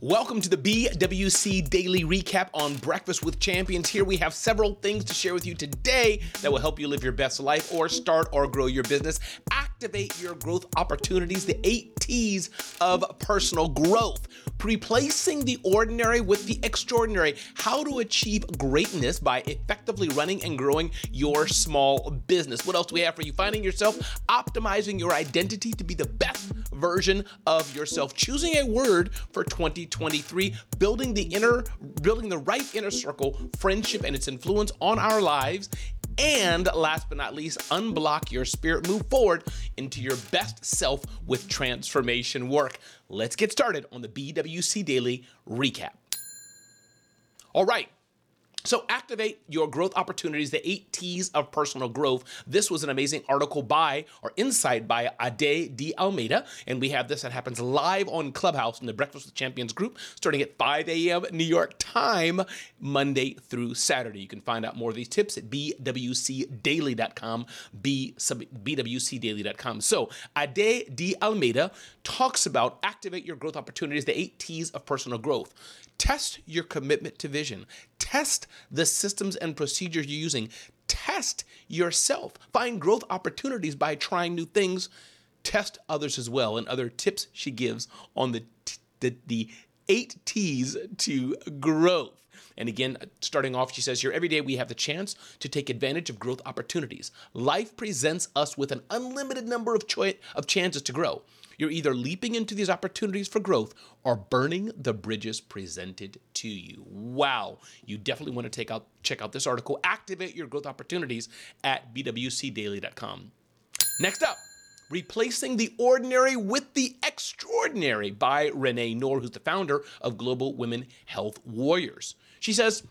Welcome to the BWC Daily Recap on Breakfast with Champions. Here we have several things to share with you today that will help you live your best life or start or grow your business. Activate your growth opportunities, the eight T's of personal growth. Replacing the ordinary with the extraordinary. How to achieve greatness by effectively running and growing your small business. What else do we have for you? Finding yourself, optimizing your identity to be the best version of yourself. Choosing a word for 2023, building the inner, building the right inner circle, friendship, and its influence on our lives. And last but not least, unblock your spirit, move forward into your best self with transformation work. Let's get started on the BWC Daily Recap. All right. So, activate your growth opportunities, the eight T's of personal growth. This was an amazing article by or insight by Ade de Almeida. And we have this that happens live on Clubhouse in the Breakfast with Champions group starting at 5 a.m. New York time, Monday through Saturday. You can find out more of these tips at bwcdaily.com, b, bwcdaily.com. So, Ade de Almeida talks about activate your growth opportunities, the eight T's of personal growth. Test your commitment to vision. Test the systems and procedures you're using. Test yourself. Find growth opportunities by trying new things. Test others as well. And other tips she gives on the, the, the eight T's to growth. And again, starting off, she says here every day we have the chance to take advantage of growth opportunities. Life presents us with an unlimited number of, choi- of chances to grow. You're either leaping into these opportunities for growth or burning the bridges presented to you. Wow. You definitely want to take out check out this article. Activate your growth opportunities at bwcdaily.com. Next up, Replacing the Ordinary with the Extraordinary by Renee Noor, who's the founder of Global Women Health Warriors. She says,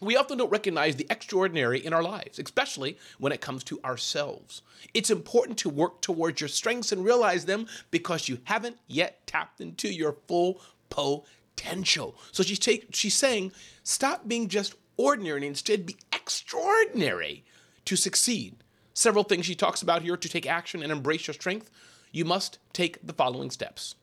we often don't recognize the extraordinary in our lives, especially when it comes to ourselves. It's important to work towards your strengths and realize them because you haven't yet tapped into your full potential. So she's, take, she's saying, stop being just ordinary and instead be extraordinary to succeed. Several things she talks about here to take action and embrace your strength. You must take the following steps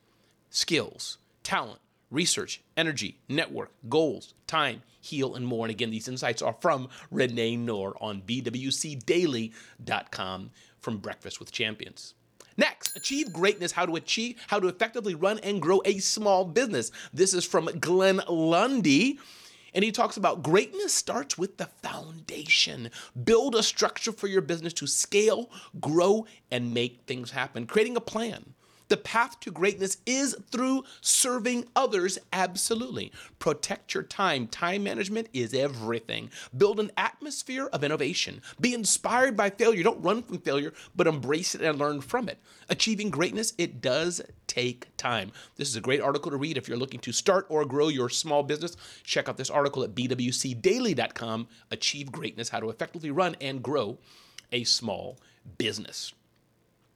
skills, talent, research, energy, network, goals, time, heal, and more. And again, these insights are from Renee Noor on bwcdaily.com from Breakfast with Champions. Next, achieve greatness, how to achieve, how to effectively run and grow a small business. This is from Glenn Lundy. And he talks about greatness starts with the foundation. Build a structure for your business to scale, grow, and make things happen. Creating a plan the path to greatness is through serving others, absolutely. Protect your time. Time management is everything. Build an atmosphere of innovation. Be inspired by failure. Don't run from failure, but embrace it and learn from it. Achieving greatness, it does take time. This is a great article to read if you're looking to start or grow your small business. Check out this article at bwcdaily.com. Achieve greatness, how to effectively run and grow a small business.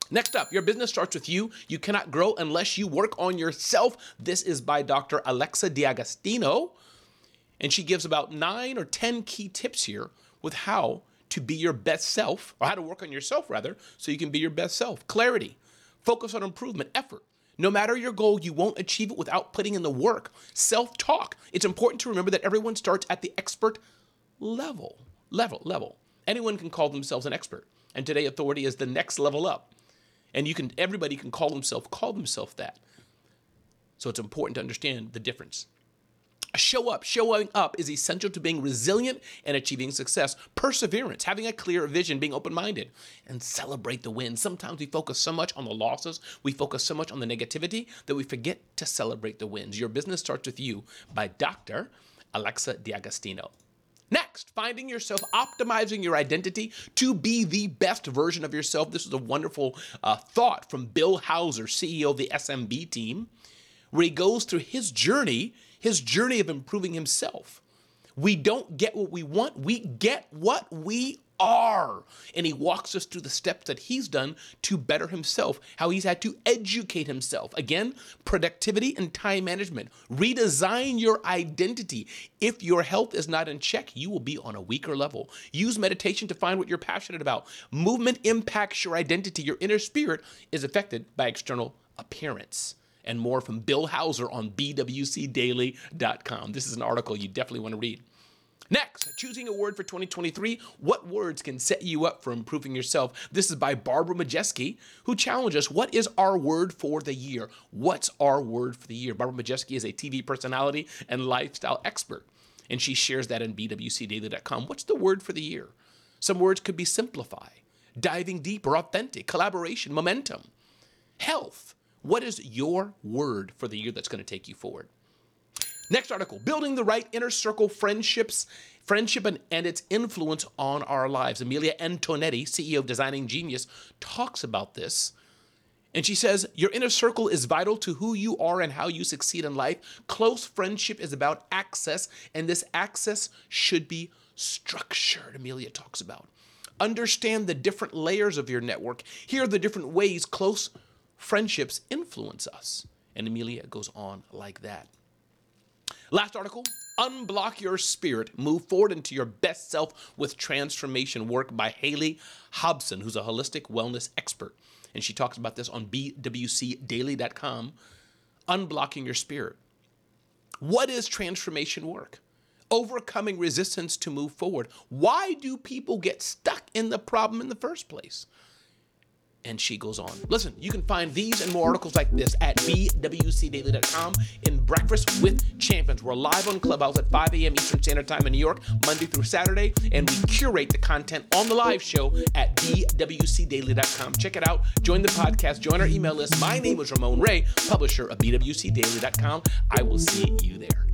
Next up, your business starts with you. You cannot grow unless you work on yourself. This is by Dr. Alexa D'Agostino. And she gives about nine or 10 key tips here with how to be your best self, or how to work on yourself rather, so you can be your best self. Clarity, focus on improvement, effort. No matter your goal, you won't achieve it without putting in the work. Self talk. It's important to remember that everyone starts at the expert level. Level, level. Anyone can call themselves an expert. And today, authority is the next level up. And you can everybody can call himself call themselves that. So it's important to understand the difference. Show up. Showing up is essential to being resilient and achieving success. Perseverance, having a clear vision, being open minded, and celebrate the wins. Sometimes we focus so much on the losses, we focus so much on the negativity that we forget to celebrate the wins. Your business starts with you by Dr. Alexa D'Agostino. Next, finding yourself, optimizing your identity to be the best version of yourself. This is a wonderful uh, thought from Bill Hauser, CEO of the SMB team, where he goes through his journey, his journey of improving himself. We don't get what we want, we get what we are. And he walks us through the steps that he's done to better himself, how he's had to educate himself. Again, productivity and time management. Redesign your identity. If your health is not in check, you will be on a weaker level. Use meditation to find what you're passionate about. Movement impacts your identity. Your inner spirit is affected by external appearance. and more from Bill Hauser on bwcdaily.com. This is an article you definitely want to read. Next, choosing a word for 2023. What words can set you up for improving yourself? This is by Barbara Majeski, who challenged us. What is our word for the year? What's our word for the year? Barbara Majeski is a TV personality and lifestyle expert, and she shares that in bwcdaily.com. What's the word for the year? Some words could be simplify, diving deeper, authentic, collaboration, momentum, health. What is your word for the year that's going to take you forward? Next article Building the Right Inner Circle Friendships, Friendship and, and Its Influence on Our Lives. Amelia Antonetti, CEO of Designing Genius, talks about this. And she says, Your inner circle is vital to who you are and how you succeed in life. Close friendship is about access, and this access should be structured, Amelia talks about. Understand the different layers of your network. Here are the different ways close friendships influence us. And Amelia goes on like that. Last article Unblock Your Spirit. Move forward into your best self with transformation work by Haley Hobson, who's a holistic wellness expert. And she talks about this on bwcdaily.com. Unblocking your spirit. What is transformation work? Overcoming resistance to move forward. Why do people get stuck in the problem in the first place? And she goes on. Listen, you can find these and more articles like this at bwcdaily.com in Breakfast with Champions. We're live on Clubhouse at 5 a.m. Eastern Standard Time in New York, Monday through Saturday, and we curate the content on the live show at bwcdaily.com. Check it out. Join the podcast. Join our email list. My name is Ramon Ray, publisher of bwcdaily.com. I will see you there.